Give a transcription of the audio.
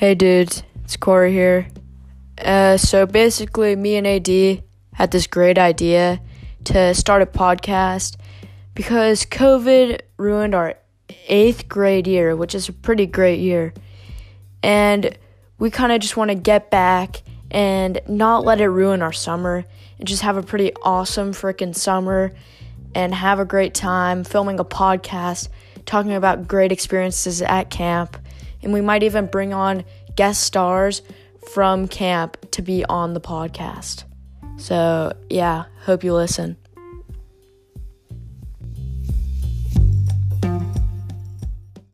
Hey dudes, it's Cory here. Uh, so basically, me and AD had this great idea to start a podcast because COVID ruined our eighth grade year, which is a pretty great year. And we kind of just want to get back and not let it ruin our summer and just have a pretty awesome freaking summer and have a great time filming a podcast talking about great experiences at camp and we might even bring on guest stars from camp to be on the podcast. So, yeah, hope you listen.